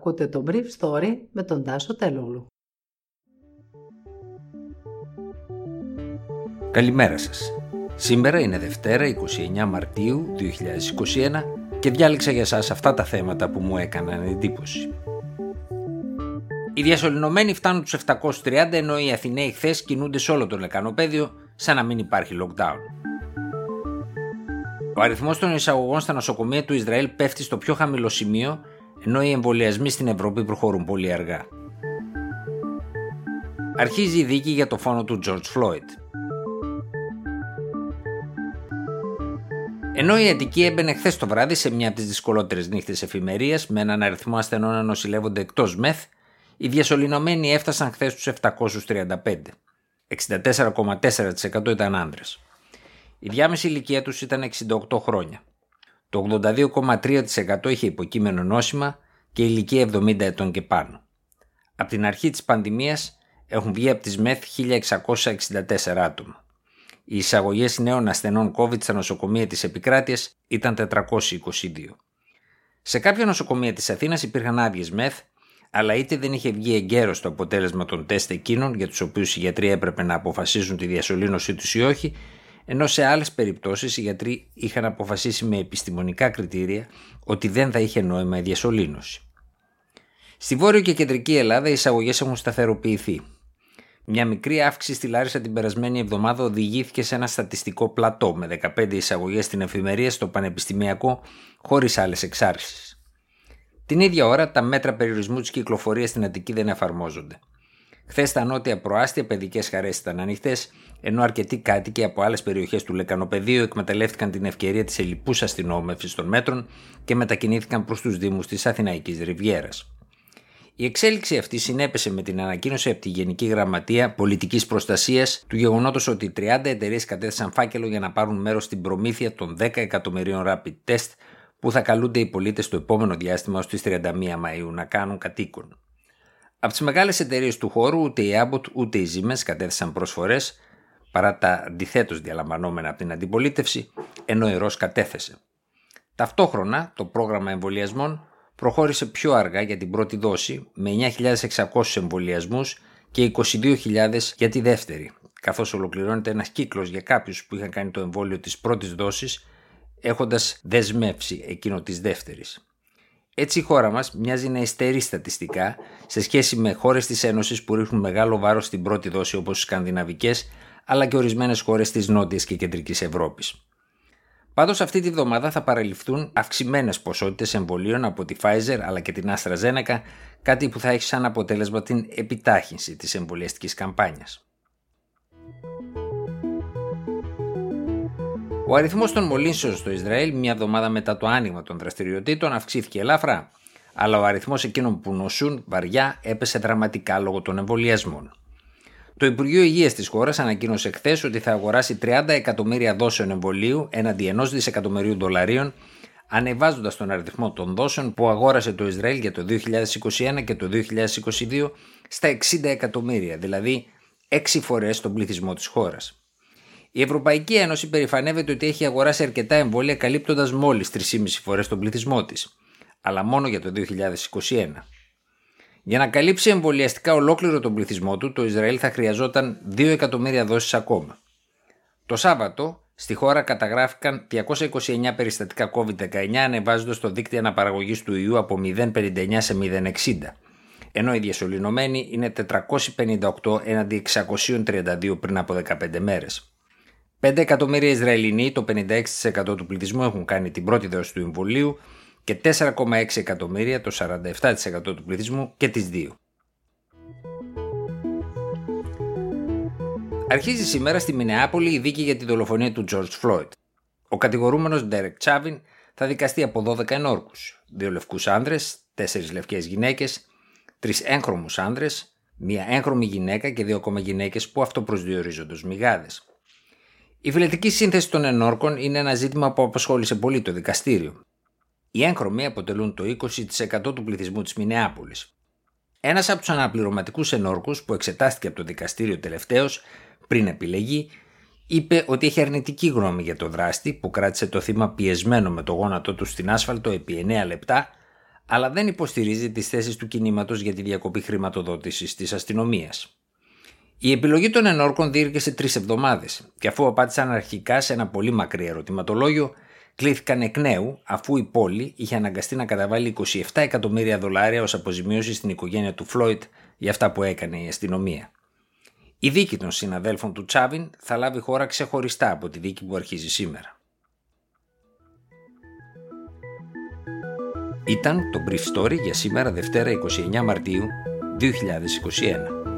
Ακούτε το Brief Story με τον Τάσο Τελούλου. Καλημέρα σας. Σήμερα είναι Δευτέρα 29 Μαρτίου 2021 και διάλεξα για σας αυτά τα θέματα που μου έκαναν εντύπωση. Οι διασωληνωμένοι φτάνουν τους 730 ενώ οι Αθηναίοι χθες κινούνται σε όλο το λεκανοπέδιο σαν να μην υπάρχει lockdown. Ο αριθμός των εισαγωγών στα νοσοκομεία του Ισραήλ πέφτει στο πιο χαμηλό σημείο ενώ οι εμβολιασμοί στην Ευρώπη προχωρούν πολύ αργά. Αρχίζει η δίκη για το φόνο του George Floyd. Ενώ η Αττική έμπαινε χθες το βράδυ σε μια από τις δυσκολότερες νύχτες εφημερίας με έναν αριθμό ασθενών να νοσηλεύονται εκτός μεθ, οι διασωληνωμένοι έφτασαν χθες στου 735. 64,4% ήταν άντρε. Η διάμεση ηλικία τους ήταν 68 χρόνια. Το 82,3% είχε υποκείμενο νόσημα και ηλικία 70 ετών και πάνω. Από την αρχή της πανδημίας έχουν βγει από τις ΜΕΘ 1664 άτομα. Οι εισαγωγές νέων ασθενών COVID στα νοσοκομεία της επικράτειας ήταν 422. Σε κάποια νοσοκομεία της Αθήνας υπήρχαν άδειες ΜΕΘ, αλλά είτε δεν είχε βγει εγκαίρω το αποτέλεσμα των τεστ εκείνων για τους οποίους οι γιατροί έπρεπε να αποφασίζουν τη διασωλήνωσή τους ή όχι, ενώ σε άλλες περιπτώσεις οι γιατροί είχαν αποφασίσει με επιστημονικά κριτήρια ότι δεν θα είχε νόημα η διασωλήνωση. Στη Βόρειο και Κεντρική Ελλάδα οι εισαγωγές έχουν σταθεροποιηθεί. Μια μικρή αύξηση στη Λάρισα την περασμένη εβδομάδα οδηγήθηκε σε ένα στατιστικό πλατό με 15 εισαγωγές στην εφημερία στο Πανεπιστημιακό χωρίς άλλες εξάρσεις. Την ίδια ώρα τα μέτρα περιορισμού της κυκλοφορίας στην Αττική δεν εφαρμόζονται. Χθες τα νότια προάστια παιδικές χαρές ήταν ανοιχτές, ενώ αρκετοί κάτοικοι από άλλες περιοχές του Λεκανοπεδίου εκμεταλλεύτηκαν την ευκαιρία της ελληπού αστυνόμευση των μέτρων και μετακινήθηκαν προς τους Δήμους της Αθηναϊκής Ριβιέρας. Η εξέλιξη αυτή συνέπεσε με την ανακοίνωση από τη Γενική Γραμματεία Πολιτικής Προστασίας του γεγονότος ότι 30 εταιρείες κατέθεσαν φάκελο για να πάρουν μέρος στην προμήθεια των 10 εκατομμυρίων rapid test που θα καλούνται οι πολίτες το επόμενο διάστημα ως τις 31 Μαου να κάνουν κατοίκον. Από τις μεγάλες εταιρείες του χώρου ούτε η Abbott ούτε οι Siemens κατέθεσαν προσφορές παρά τα αντιθέτως διαλαμβανόμενα από την αντιπολίτευση, ενώ η ΡΟΣ κατέθεσε. Ταυτόχρονα, το πρόγραμμα εμβολιασμών προχώρησε πιο αργά για την πρώτη δόση με 9.600 εμβολιασμούς και 22.000 για τη δεύτερη, καθώς ολοκληρώνεται ένας κύκλος για κάποιους που είχαν κάνει το εμβόλιο της πρώτης δόσης έχοντας δεσμεύσει εκείνο της δεύτερης. Έτσι η χώρα μας μοιάζει να υστερεί στατιστικά σε σχέση με χώρες της Ένωσης που ρίχνουν μεγάλο βάρος στην πρώτη δόση όπως οι Σκανδιναβικές, αλλά και ορισμένες χώρες της Νότιας και Κεντρικής Ευρώπης. Πάντως αυτή τη βδομάδα θα παραληφθούν αυξημένες ποσότητες εμβολίων από τη Pfizer αλλά και την AstraZeneca, κάτι που θα έχει σαν αποτέλεσμα την επιτάχυνση της εμβολιαστικής καμπάνιας. Ο αριθμός των μολύνσεων στο Ισραήλ, μια εβδομάδα μετά το άνοιγμα των δραστηριοτήτων, αυξήθηκε ελαφρά, αλλά ο αριθμός εκείνων που νοσούν βαριά έπεσε δραματικά λόγω των εμβολιασμών. Το Υπουργείο Υγείας της χώρας ανακοίνωσε χθες ότι θα αγοράσει 30 εκατομμύρια δόσεων εμβολίου έναντι 1 δισεκατομμυρίου δολαρίων, ανεβάζοντας τον αριθμό των δόσεων που αγόρασε το Ισραήλ για το 2021 και το 2022 στα 60 εκατομμύρια, δηλαδή 6 φορές τον πληθυσμό της χώρας. Η Ευρωπαϊκή Ένωση περηφανεύεται ότι έχει αγοράσει αρκετά εμβόλια καλύπτοντας μόλις 3,5 φορές τον πληθυσμό της, αλλά μόνο για το 2021. Για να καλύψει εμβολιαστικά ολόκληρο τον πληθυσμό του, το Ισραήλ θα χρειαζόταν 2 εκατομμύρια δόσεις ακόμα. Το Σάββατο, στη χώρα καταγράφηκαν 229 περιστατικά COVID-19, ανεβάζοντας το δίκτυο αναπαραγωγής του ιού από 0,59 σε 0,60, ενώ οι διασωληνωμένοι είναι 458 έναντι 632 πριν από 15 μέρες. 5 εκατομμύρια Ισραηλινοί, το 56% του πληθυσμού, έχουν κάνει την πρώτη δόση του εμβολίου και 4,6 εκατομμύρια, το 47% του πληθυσμού και τις δύο. Αρχίζει σήμερα στη Μινεάπολη η δίκη για τη δολοφονία του George Floyd. Ο κατηγορούμενος Derek Chauvin θα δικαστεί από 12 ενόρκους, δύο λευκούς άνδρες, τέσσερις λευκές γυναίκες, τρεις έγχρωμους άνδρες, μία έγχρωμη γυναίκα και δύο ακόμα γυναίκες που αυτοπροσδιορίζονται ως μηγάδες. Η φυλετική σύνθεση των ενόρκων είναι ένα ζήτημα που απασχόλησε πολύ το δικαστήριο. Οι έγχρωμοι αποτελούν το 20% του πληθυσμού της Μινεάπολης. Ένας από τους αναπληρωματικούς ενόρκους που εξετάστηκε από το δικαστήριο τελευταίο, πριν επιλεγεί, είπε ότι έχει αρνητική γνώμη για το δράστη που κράτησε το θύμα πιεσμένο με το γόνατό του στην άσφαλτο επί 9 λεπτά, αλλά δεν υποστηρίζει τις θέσεις του κινήματος για τη διακοπή χρηματοδότησης της αστυνομίας. Η επιλογή των ενόρκων διήρκεσε τρεις εβδομάδες και αφού απάντησαν αρχικά σε ένα πολύ μακρύ ερωτηματολόγιο, κλήθηκαν εκ νέου αφού η πόλη είχε αναγκαστεί να καταβάλει 27 εκατομμύρια δολάρια ως αποζημίωση στην οικογένεια του Φλόιτ για αυτά που έκανε η αστυνομία. Η δίκη των συναδέλφων του Τσάβιν θα λάβει χώρα ξεχωριστά από τη δίκη που αρχίζει σήμερα. Ήταν το Brief Story για σήμερα Δευτέρα 29 Μαρτίου 2021.